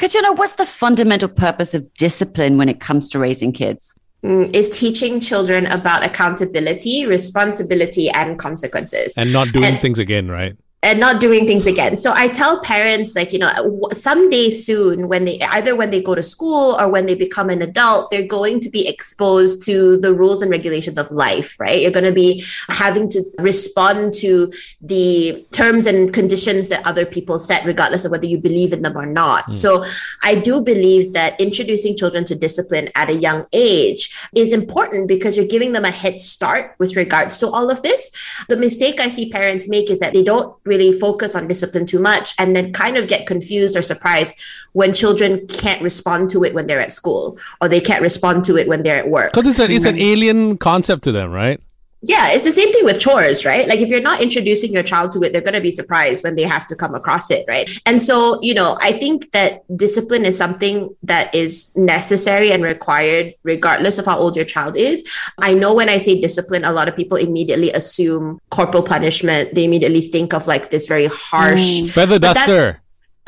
Katyana, what's the fundamental purpose of discipline when it comes to raising kids? Mm, is teaching children about accountability, responsibility, and consequences. And not doing and, things again, right? And not doing things again. So I tell parents like, you know, someday soon when they either when they go to school or when they become an adult, they're going to be exposed to the rules and regulations of life, right? You're going to be having to respond to the terms and conditions that other people set regardless of whether you believe in them or not. Mm. So I do believe that introducing children to discipline at a young age is important because you're giving them a head start with regards to all of this. The mistake I see parents make is that they don't really focus on discipline too much and then kind of get confused or surprised when children can't respond to it when they're at school or they can't respond to it when they're at work. Because it's, a, it's an alien concept to them, right? Yeah, it's the same thing with chores, right? Like if you're not introducing your child to it, they're going to be surprised when they have to come across it, right? And so, you know, I think that discipline is something that is necessary and required regardless of how old your child is. I know when I say discipline, a lot of people immediately assume corporal punishment. They immediately think of like this very harsh mm. feather duster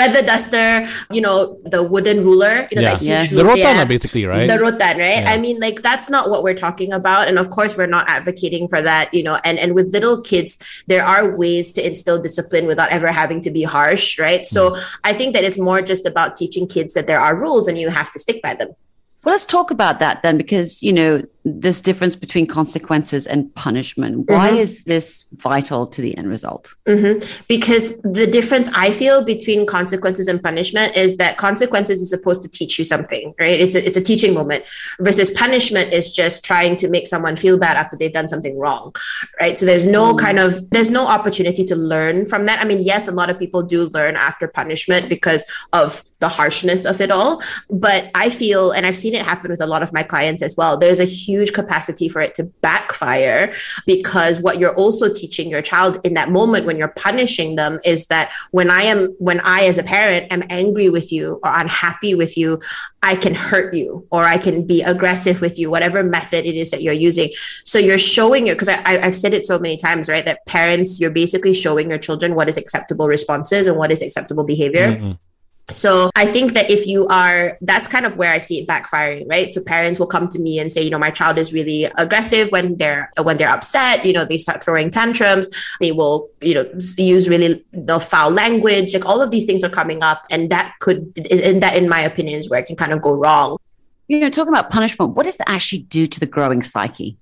feather duster, you know, the wooden ruler, you know, yeah. that huge yeah. the rotana basically, right? The rotan, right? Yeah. I mean, like that's not what we're talking about. And of course, we're not advocating for that, you know, and, and with little kids, there are ways to instill discipline without ever having to be harsh, right? So mm. I think that it's more just about teaching kids that there are rules and you have to stick by them. Well, let's talk about that then, because, you know, this difference between consequences and punishment. Why mm-hmm. is this vital to the end result? Mm-hmm. Because the difference I feel between consequences and punishment is that consequences is supposed to teach you something, right? It's a, it's a teaching moment versus punishment is just trying to make someone feel bad after they've done something wrong, right? So there's no mm. kind of, there's no opportunity to learn from that. I mean, yes, a lot of people do learn after punishment because of the harshness of it all. But I feel, and I've seen it happen with a lot of my clients as well, there's a huge huge capacity for it to backfire because what you're also teaching your child in that moment when you're punishing them is that when I am, when I as a parent am angry with you or unhappy with you, I can hurt you or I can be aggressive with you, whatever method it is that you're using. So you're showing your, because I, I've said it so many times, right? That parents, you're basically showing your children what is acceptable responses and what is acceptable behavior. Mm-hmm. So I think that if you are, that's kind of where I see it backfiring, right? So parents will come to me and say, you know, my child is really aggressive when they're when they're upset. You know, they start throwing tantrums. They will, you know, use really know, foul language. Like all of these things are coming up, and that could, and that, in my opinion, is where it can kind of go wrong. You know, talking about punishment, what does it actually do to the growing psyche?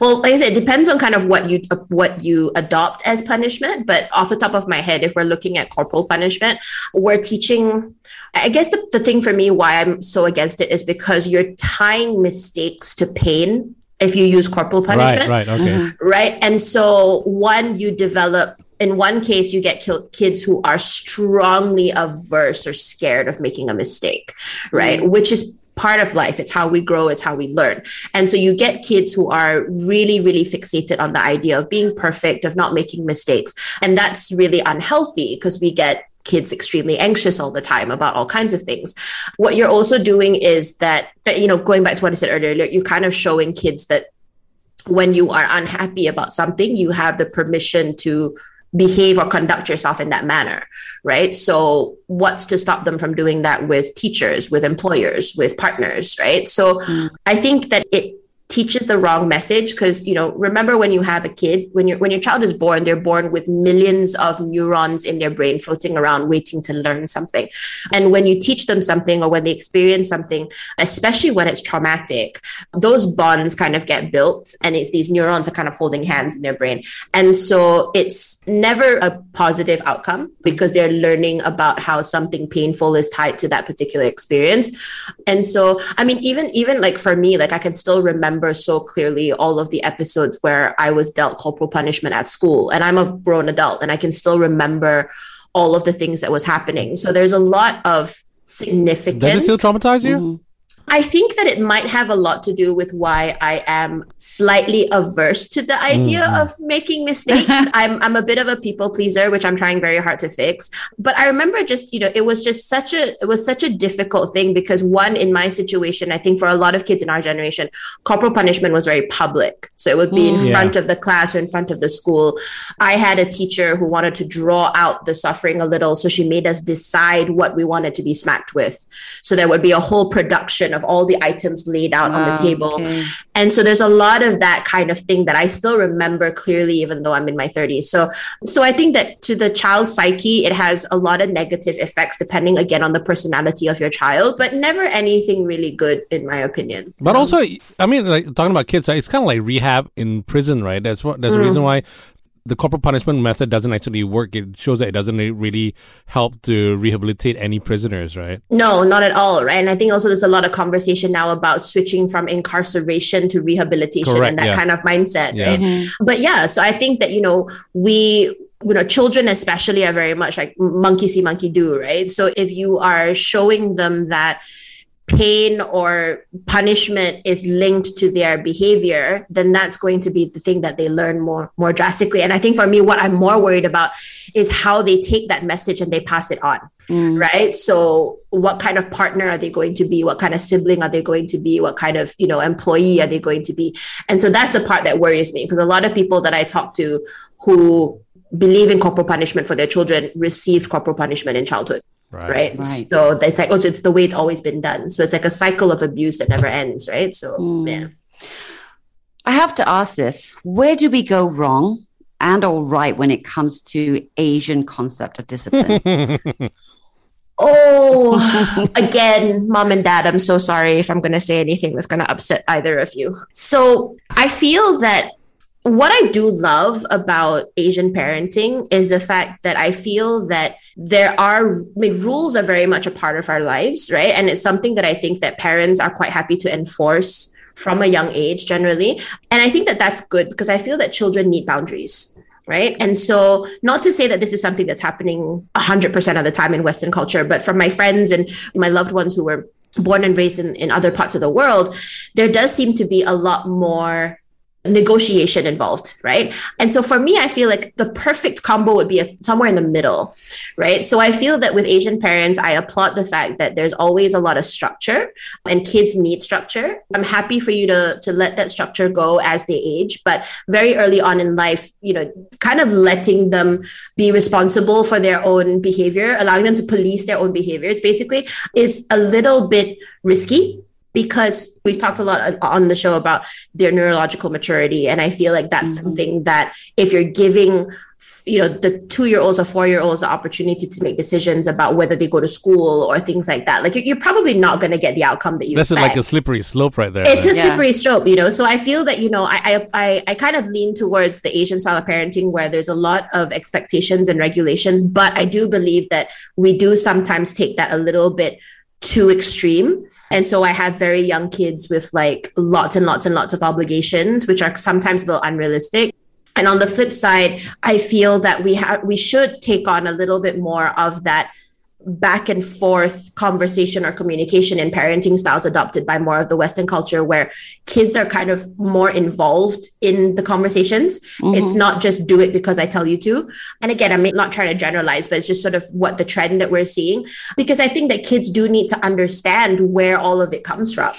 Well, like I said, it depends on kind of what you what you adopt as punishment. But off the top of my head, if we're looking at corporal punishment, we're teaching. I guess the, the thing for me why I'm so against it is because you're tying mistakes to pain if you use corporal punishment. Right, right, okay. Mm-hmm. Right. And so one, you develop in one case, you get kids who are strongly averse or scared of making a mistake, right? Mm-hmm. Which is part of life. It's how we grow, it's how we learn. And so you get kids who are really, really fixated on the idea of being perfect, of not making mistakes. And that's really unhealthy because we get kids extremely anxious all the time about all kinds of things. What you're also doing is that, you know, going back to what I said earlier, you're kind of showing kids that when you are unhappy about something, you have the permission to behave or conduct yourself in that manner, right? So, what's to stop them from doing that with teachers, with employers, with partners, right? So, mm. I think that it teaches the wrong message because you know remember when you have a kid when your when your child is born they're born with millions of neurons in their brain floating around waiting to learn something. And when you teach them something or when they experience something especially when it's traumatic those bonds kind of get built and it's these neurons are kind of holding hands in their brain. And so it's never a positive outcome because they're learning about how something painful is tied to that particular experience. And so i mean even even like for me like i can still remember remember so clearly all of the episodes where I was dealt corporal punishment at school. And I'm a grown adult and I can still remember all of the things that was happening. So there's a lot of significance. Does it still traumatize you? Mm-hmm. I think that it might have a lot to do with why I am slightly averse to the idea mm. of making mistakes. I'm I'm a bit of a people pleaser, which I'm trying very hard to fix. But I remember just, you know, it was just such a it was such a difficult thing because one in my situation, I think for a lot of kids in our generation, corporal punishment was very public. So it would be mm. in front of the class or in front of the school. I had a teacher who wanted to draw out the suffering a little, so she made us decide what we wanted to be smacked with. So there would be a whole production of all the items laid out wow, on the table. Okay. And so there's a lot of that kind of thing that I still remember clearly, even though I'm in my 30s. So, so I think that to the child's psyche, it has a lot of negative effects depending again on the personality of your child, but never anything really good, in my opinion. But so. also, I mean, like talking about kids, it's kind of like rehab in prison, right? That's what, that's mm. the reason why the corporal punishment method doesn't actually work. It shows that it doesn't really help to rehabilitate any prisoners, right? No, not at all, right? And I think also there's a lot of conversation now about switching from incarceration to rehabilitation Correct, and that yeah. kind of mindset, yeah. right? Mm-hmm. But yeah, so I think that, you know, we you know children especially are very much like monkey see monkey do right so if you are showing them that pain or punishment is linked to their behavior then that's going to be the thing that they learn more more drastically. And i think for me what i'm more worried about is how they take that message and they pass it on mm. right? So what kind of partner are they going to be? What kind of sibling are they going to be? What kind of you know employee are they going to be? And so that's the part that worries me because a lot of people that i talk to who believe in corporal punishment for their children received corporal punishment in childhood Right. right. right. So it's like, oh, it's the way it's always been done. So it's like a cycle of abuse that never ends, right? So, mm. yeah. I have to ask this where do we go wrong and all right when it comes to Asian concept of discipline? oh, again, mom and dad, I'm so sorry if I'm going to say anything that's going to upset either of you. So I feel that what I do love about Asian parenting is the fact that I feel that there are I mean, rules are very much a part of our lives, right? And it's something that I think that parents are quite happy to enforce from a young age generally. And I think that that's good because I feel that children need boundaries. Right. And so, not to say that this is something that's happening 100% of the time in Western culture, but from my friends and my loved ones who were born and raised in, in other parts of the world, there does seem to be a lot more negotiation involved, right? And so for me, I feel like the perfect combo would be a, somewhere in the middle, right? So I feel that with Asian parents, I applaud the fact that there's always a lot of structure and kids need structure. I'm happy for you to, to let that structure go as they age, but very early on in life, you know, kind of letting them be responsible for their own behavior, allowing them to police their own behaviors basically is a little bit risky because we've talked a lot on the show about their neurological maturity. And i feel like that's mm-hmm. something that if you're giving you know the two year olds or four year olds the opportunity to make decisions about whether they go to school or things like that like you're, probably not going to get the outcome that you that's like a slippery slope right there. It's a slippery slope you know? So i feel that you know I, I i kind of lean towards the asian style of parenting where there's a lot of expectations and regulations but i do believe that we do sometimes take that a little bit too extreme. And so I have very young kids with like lots and lots and lots of obligations, which are sometimes a little unrealistic. And on the flip side, I feel that we have we should take on a little bit more of that back and forth conversation or communication in parenting styles adopted by more of the Western culture, where kids are kind of more involved in the conversations. Mm-hmm. It's not just do it because I tell you to. And again, I'm not trying to generalize, but it's just sort of what the trend that we're seeing. Because I think that kids do need to understand where all of it comes from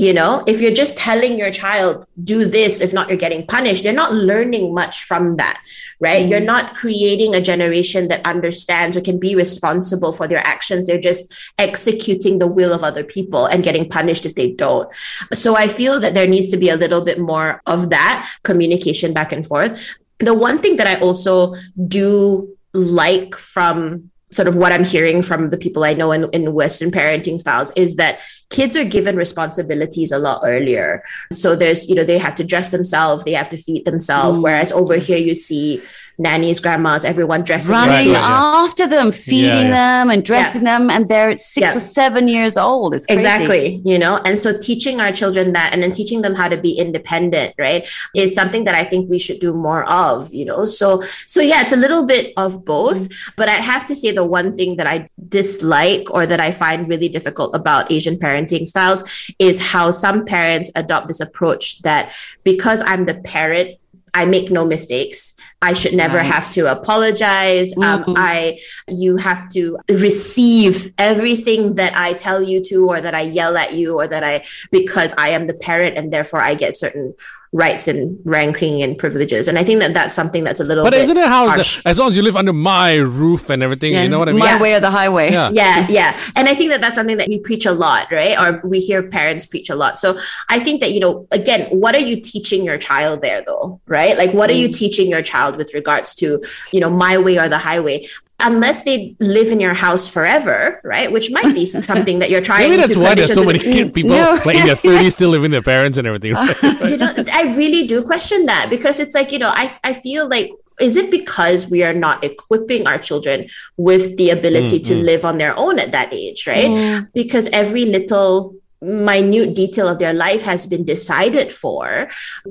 you know if you're just telling your child do this if not you're getting punished they're not learning much from that right? Mm-hmm. you're not creating a generation that understands or can be responsible for their actions. They're just executing the will of other people and getting punished if they don't. So i feel that there needs to be a little bit more of that communication back and forth. The one thing that i also do like from sort of what I'm hearing from the people I know in, in Western parenting styles is that kids are given responsibilities a lot earlier. So there's, you know, they have to dress themselves, they have to feed themselves. Mm. Whereas over here, you see nannies, grandmas, everyone dressing running Right, right, yeah. after them, feeding yeah. them and dressing them, and they're six Yeah. or seven years old. It's crazy. Exactly, you know, and so teaching our children that and then teaching them how to be independent, right, is something that I think we should do more of, you know. So so yeah, it's a little bit of both, mm-hmm. but I'd have to say the one thing that I dislike or that I find really difficult about Asian parenting styles is how some parents adopt this approach that because I'm the parent I make no mistakes. I should never Right. have to apologize. Um, Mhm. I, you have to receive everything that I tell you to, or that I yell at you, or that I, because I am the parent and therefore I get certain rights and ranking and privileges. And I think that that's something that's a little But bit isn't it how harsh. as long as you live under my roof and everything, Yeah, you know what I mean? My Yeah. way or the highway. Yeah. yeah yeah and i think that that's something that we preach a lot right or we hear parents preach a lot so i think that you know again what are you teaching your child there though right like what are you mm. teaching your child with regards to you know my way or the highway unless they live in your house forever right which might be something that you're trying Maybe that's to why there's so many to- people No. like in their 30s still living with their parents and everything. right? you know i really do question that because it's like you know i, I feel like is it because we are not equipping our children with the ability Mm, to mm. live on their own at that age right Mm. because every little minute detail of their life has been decided for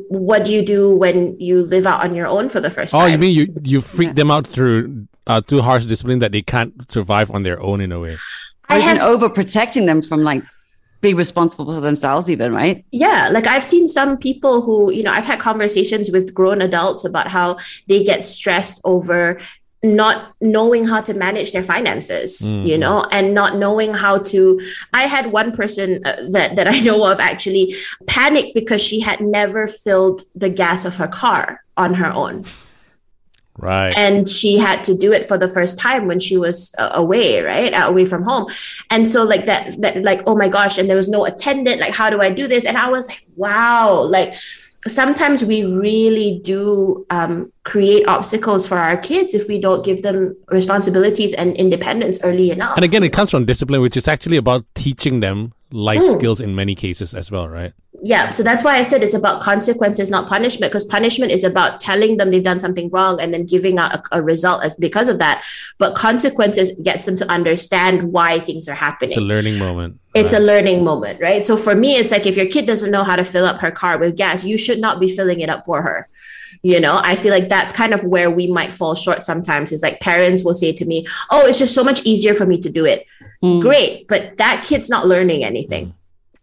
what do you do when you live out on your own for the first oh, time Oh, you mean you you freak them out through uh, too harsh discipline that they can't survive on their own in a way? i Or even have overprotecting them from like be responsible for themselves, even right? yeah like i've seen some people who you know i've had conversations with grown adults about how they get stressed over not knowing how to manage their finances you Mhm. know and not knowing how to i had one person uh, that that i know of actually panic because she had never filled the gas of her car on her own Right. and she had to do it for the first time when she was uh, away right? Uh, away from home. And so like that that like oh my gosh and there was no attendant like how do i do this? And i was like wow like sometimes we really do um, create obstacles for our kids if we don't give them responsibilities and independence early enough And again, it comes from discipline, which is actually about teaching them life Mm. skills in many cases as well, right? yeah so that's why i said it's about consequences not punishment because punishment is about telling them they've done something wrong and then giving out a, a result as because of that but consequences gets them to understand why things are happening It's a learning moment. It's a learning moment right? So for me it's like if your kid doesn't know how to fill up her car with gas you should not be filling it up for her. You know i feel like that's kind of where we might fall short sometimes. Is like parents will say to me oh it's just so much easier for me to do it. Mm. great but that kid's not learning anything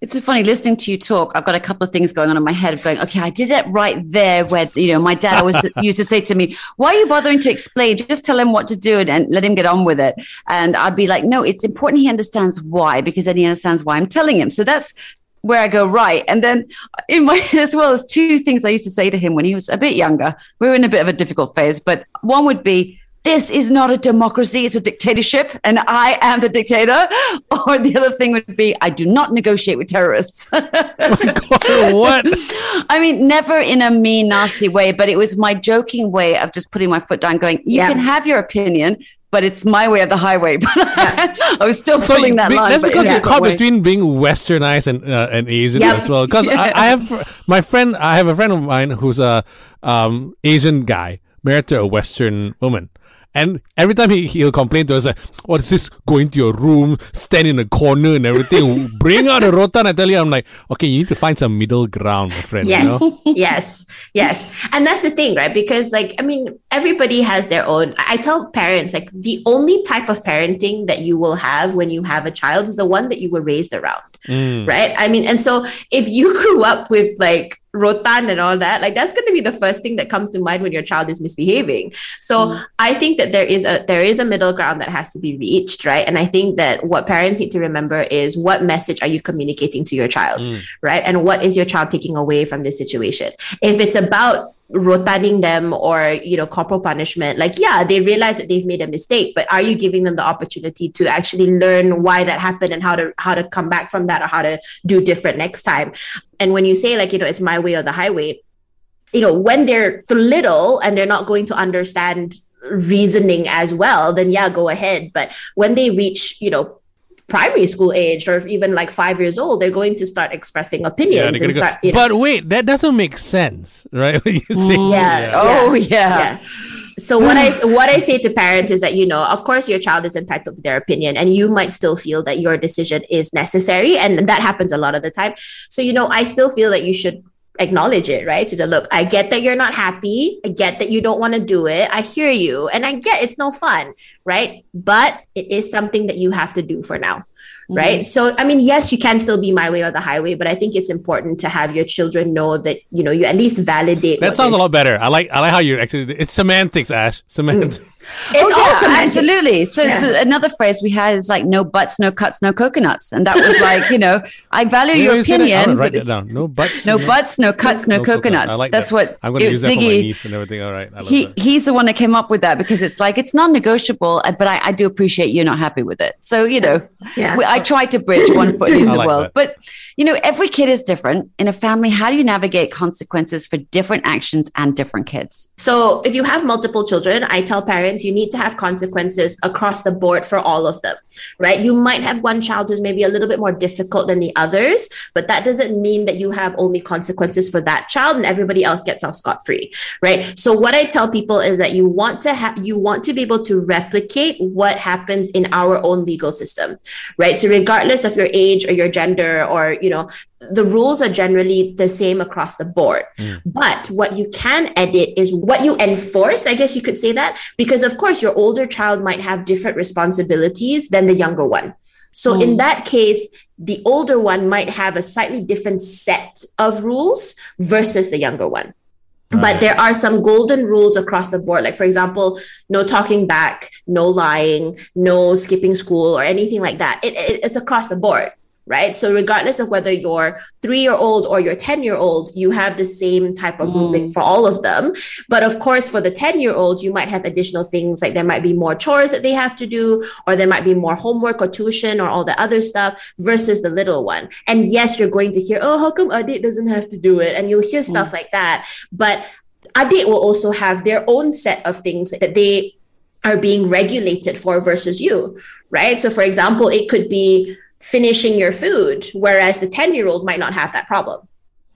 It's funny listening to you talk. I've got a couple of things going on in my head of going, okay, I did that right there where, you know, my dad always used to say to me, why are you bothering to explain? Just tell him what to do and, and let him get on with it. And I'd be like, no, it's important he understands why, because then he understands why I'm telling him. So that's where I go right. And then in my as well as two things I used to say to him when he was a bit younger. We were in a bit of a difficult phase, but one would be, this is not a democracy, it's a dictatorship, and I am the dictator. Or the other thing would be, I do not negotiate with terrorists. what? I mean, never in a mean, nasty way, but it was my joking way of just putting my foot down, going, You Yeah. can have your opinion, but it's my way of the highway. I was still pulling that be- line. That's but in because a you're caught way. between being westernized and uh, and Asian Yep. as well. Because Yeah. I, I have my friend, I have a friend of mine who's a um, Asian guy married to a Western woman. And every time he, he'll complain to us, like, what is this? Go into your room, stand in a corner and everything. Bring out a rotan. I tell you, I'm like, okay, you need to find some middle ground, my friend. Yes, You know? yes, yes. And that's the thing, right? Because, like, I mean, everybody has their own. I I tell parents, like, the only type of parenting that you will have when you have a child is the one that you were raised around, Mm. right? I mean, and so if you grew up with like rotan and all that, like, that's going to be the first thing that comes to mind when your child is misbehaving. So I think that there is a there is a middle ground that has to be reached, right? And I think that what parents need to remember is what message are you communicating to your child, Mm. right? And what is your child taking away from this situation? If it's about rotating them or you know corporal punishment like yeah they realize that they've made a mistake but are you giving them the opportunity to actually learn why that happened and how to how to come back from that or how to do different next time? And when you say like you know it's my way or the highway you know when they're little and they're not going to understand reasoning as well then yeah go ahead. But when they reach you know primary school age or even like five years old, they're going to start expressing opinions and go- start. You know, but wait, that doesn't make sense, right? When you say- mm. Yeah. Oh yeah. yeah. So what I what I say to parents is that you know, of course, your child is entitled to their opinion, and you might still feel that your decision is necessary, and that happens a lot of the time. So you know, I still feel that you should acknowledge it, right? So look, I get that you're not happy. I get that you don't want to do it. I hear you, and I get it's no fun, right? But it is something that you have to do for now right so i mean yes you can still be my way or the highway but i think it's important to have your children know that you know you at least validate that sounds a lot better. I like I like how you actually it's semantics, Ash. Semantics. It's Oh, yeah, all absolutely. So, Yeah. so another phrase we had is like no butts, no cuts, no coconuts, and that was like you know I value You your you say that? Opinion. write but that down. No butts. No butts, no cuts, no, coconut. coconuts. I like That's that. what I'm going to it- use that for my Ziggy. niece and everything. All right, I love He that. he's the one that came up with that because it's like it's non-negotiable, uh, but I, I do appreciate you're not happy with it. So you know, Yeah. we, I try to bridge one foot in the like world, that. but you know, every kid is different in a family. How do you navigate consequences for different actions and different kids? So if you have multiple children, I tell parents you need to have consequences across the board for all of them, right? You might have one child who's maybe a little bit more difficult than the others, but that doesn't mean that you have only consequences for that child and everybody else gets off scot free, right? So what I tell people is that you want to have you want to be able to replicate what happens in our own legal system, right? So regardless of your age or your gender or you know the rules are generally the same across the board. Mm. But what you can edit is what you enforce, I guess you could say that, because of course your older child might have different responsibilities than the younger one. So in mm. that case, the older one might have a slightly different set of rules versus the younger one. But Right. there are some golden rules across the board. Like, for example, no talking back, no lying, no skipping school, or anything like that. It, it- it's across the board right? So regardless of whether you're three year old or you're 10 year old, you have the same type of ruling mm. for all of them. But of course, for the 10 year old, you might have additional things like there might be more chores that they have to do, or there might be more homework or tuition or all the other stuff versus the little one. And yes, you're going to hear, oh, how come Adik doesn't have to do it? And you'll hear stuff mm. like that. But Adik will also have their own set of things that they are being regulated for versus you, right? So, for example, it could be finishing your food, whereas the 10 year old might not have that problem.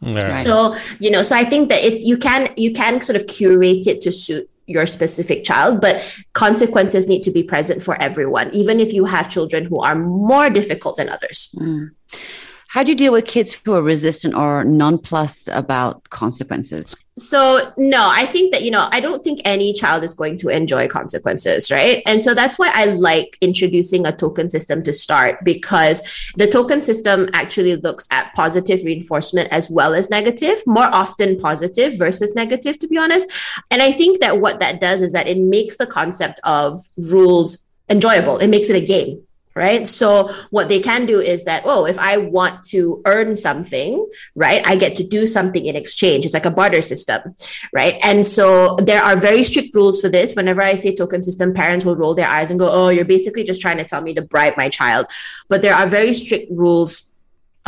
All right. So, you know, so I think that it's you can you can sort of curate it to suit your specific child, but consequences need to be present for everyone, even if you have children who are more difficult than others. Mm. How do you deal with kids who are resistant or nonplussed about consequences? So, no, I think that, you know, I don't think any child is going to enjoy consequences, right? And so that's why I like introducing a token system to start because the token system actually looks at positive reinforcement as well as negative, more often positive versus negative, to be honest. And I think that what that does is that it makes the concept of rules enjoyable, it makes it a game right? So what they can do is that, oh, if I want to earn something, right, I get to do something in exchange. It's like a barter system, right? And so there are very strict rules for this. Whenever I say token system, parents will roll their eyes and go, oh, you're basically just trying to tell me to bribe my child. But there are very strict rules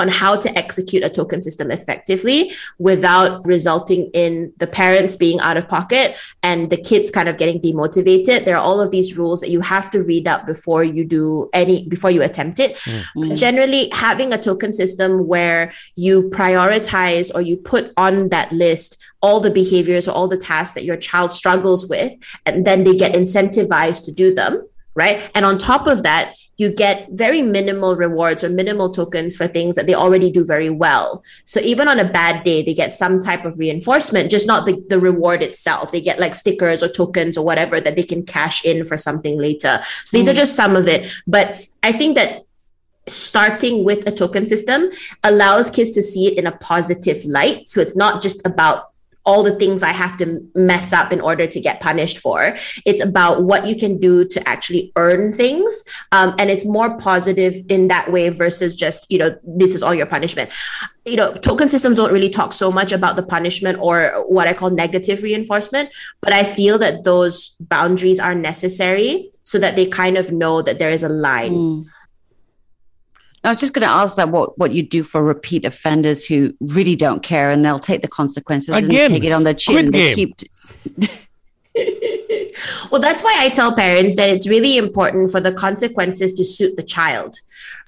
on how to execute a token system effectively without resulting in the parents being out of pocket and the kids kind of getting demotivated. There are all of these rules that you have to read up before you do any before you attempt it. Hmm. Hmm. But generally having a token system where you prioritize or you put on that list all the behaviors or all the tasks that your child struggles with and then they get incentivized to do them right and on top of that you get very minimal rewards or minimal tokens for things that they already do very well. So even on a bad day, they get some type of reinforcement, just not the, the reward itself. They get like stickers or tokens or whatever that they can cash in for something later. So these are mm. just some of it. But I think that starting with a token system allows kids to see it in a positive light. So it's not just about all the things I have to mess up in order to get punished for. It's about what you can do to actually earn things. Um, and it's more positive in that way versus just, you know, this is all your punishment. You know, token systems don't really talk so much about the punishment or what I call negative reinforcement, but I feel that those boundaries are necessary so that they kind of know that there is a line. Mm. I was just going to ask that what, what you do for repeat offenders who really don't care and they'll take the consequences Again, and take it on their chin. Squid They Game. keep Well, that's why I tell parents that it's really important for the consequences to suit the child,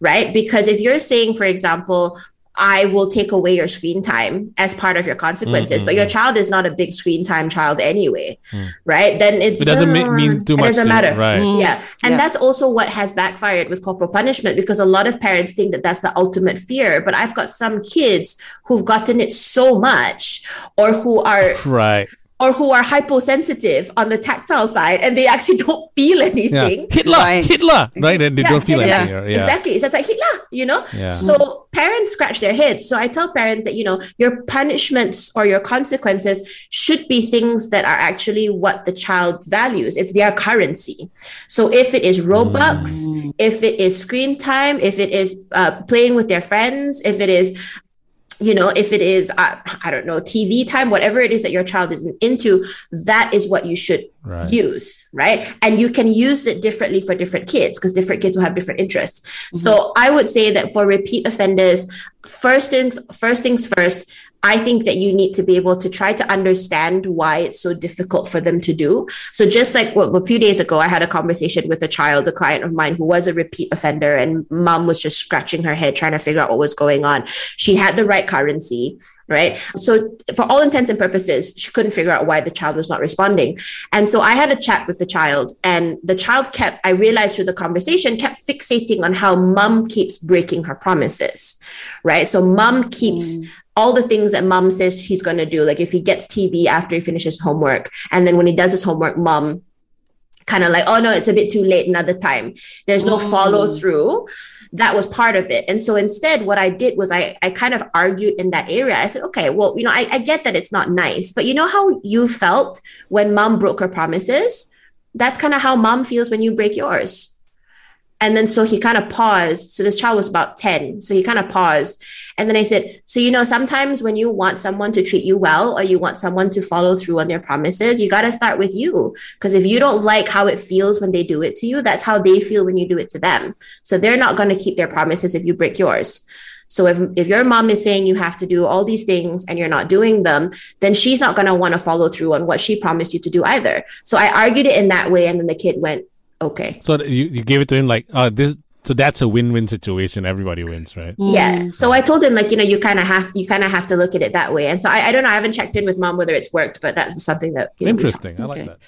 right? Because if you're saying, for example, I will take away your screen time as part of your consequences. Mm-hmm. But your child is not a big screen time child anyway, mm. right? Then it's it doesn't uh, mean too much. It doesn't to, matter, right? Mm. Yeah, and yeah. that's also what has backfired with corporal punishment because a lot of parents think that that's the ultimate fear. But I've got some kids who've gotten it so much, or who are right or who are hyposensitive on the tactile side and they actually don't feel anything. Yeah. Hitler, right. Hitler, right? And they yeah, don't feel yeah, anything. Yeah. Exactly. So it's like Hitler, you know? So parents scratch their heads. So I tell parents that, you know, your punishments or your consequences should be things that are actually what the child values. It's their currency. So if it is Robux, mm. if it is screen time, if it is uh, playing with their friends, if it is you know if it is uh, i don't know tv time whatever it is that your child is into that is what you should right. use right and you can use it differently for different kids because different kids will have different interests mm-hmm. so i would say that for repeat offenders first things first things first I think that you need to be able to try to understand why it's so difficult for them to do. So, just like well, a few days ago, I had a conversation with a child, a client of mine who was a repeat offender, and mom was just scratching her head trying to figure out what was going on. She had the right currency right? So, for all intents and purposes, she couldn't figure out why the child was not responding. And so, I had a chat with the child, and the child kept, I realized through the conversation, kept fixating on how mom keeps breaking her promises, right? So, mom keeps mm all the things that mom says he's going to do like if he gets tv after he finishes homework and then when he does his homework mom kind of like oh no it's a bit too late another time. There's no mm. follow through that was part of it. And so instead what i did was i i kind of argued in that area. I said okay well you know I, I get that it's not nice but you know how you felt when mom broke her promises? That's kind of how mom feels when you break yours and then so he kind of paused. So this child was about 10. So he kind of paused. And then I said, So, you know, sometimes when you want someone to treat you well or you want someone to follow through on their promises, you got to start with you. Because if you don't like how it feels when they do it to you, that's how they feel when you do it to them. So they're not going to keep their promises if you break yours. So if, if your mom is saying you have to do all these things and you're not doing them, then she's not going to want to follow through on what she promised you to do either. So I argued it in that way. And then the kid went, okay. So you, you gave it to him like, uh, this so that's a win-win situation everybody wins right yeah mm. so i told him like you know you kind of have you kind of have to look at it that way and so I, I, don't know i haven't checked in with mom whether it's worked but that's something that you know, interesting i like okay. that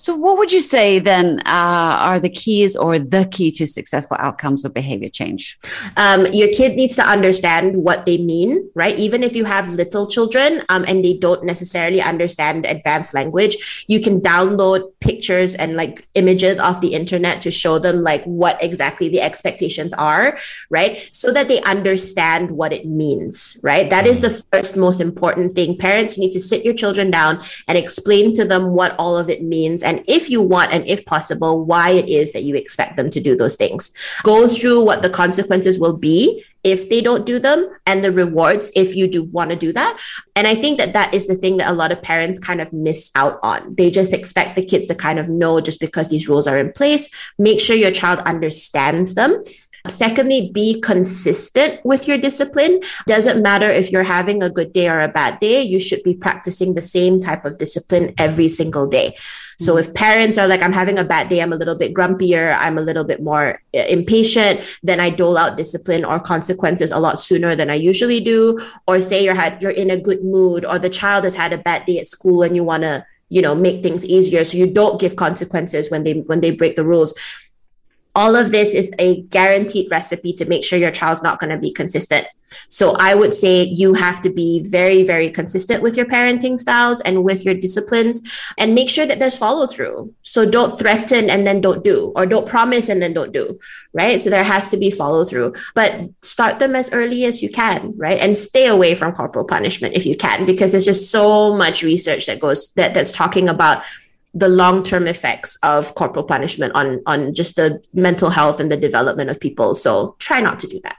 so, what would you say then uh, are the keys or the key to successful outcomes of behavior change? Um, your kid needs to understand what they mean, right? Even if you have little children um, and they don't necessarily understand advanced language, you can download pictures and like images off the internet to show them like what exactly the expectations are, right? So that they understand what it means, right? That is the first most important thing. Parents, you need to sit your children down and explain to them what all of it means and if you want and if possible, why it is that you expect them to do those things. Go through what the consequences will be if they don't do them and the rewards if you do want to do that. And I think that that is the thing that a lot of parents kind of miss out on. They just expect the kids to kind of know just because these rules are in place. Make sure your child understands them Secondly, be consistent with your discipline. Doesn't matter if you're having a good day or a bad day, you should be practicing the same type of discipline every single day. So if parents are like, I'm having a bad day, I'm a little bit grumpier, I'm a little bit more uh, impatient, then I dole out discipline or consequences a lot sooner than I usually do. Or say you're had you're in a good mood, or the child has had a bad day at school and you want to, you know, make things easier. So you don't give consequences when they when they break the rules all of this is a guaranteed recipe to make sure your child's not going to be consistent. So I would say you have to be very, very consistent with your parenting styles and with your disciplines and make sure that there's follow through. So don't threaten and then don't do, or don't promise and then don't do, right? So there has to be follow through, but start them as early as you can, right? And stay away from corporal punishment if you can, because there's just so much research that goes that that's talking about the long-term effects of corporal punishment on on just the mental health and the development of people. So try not to do that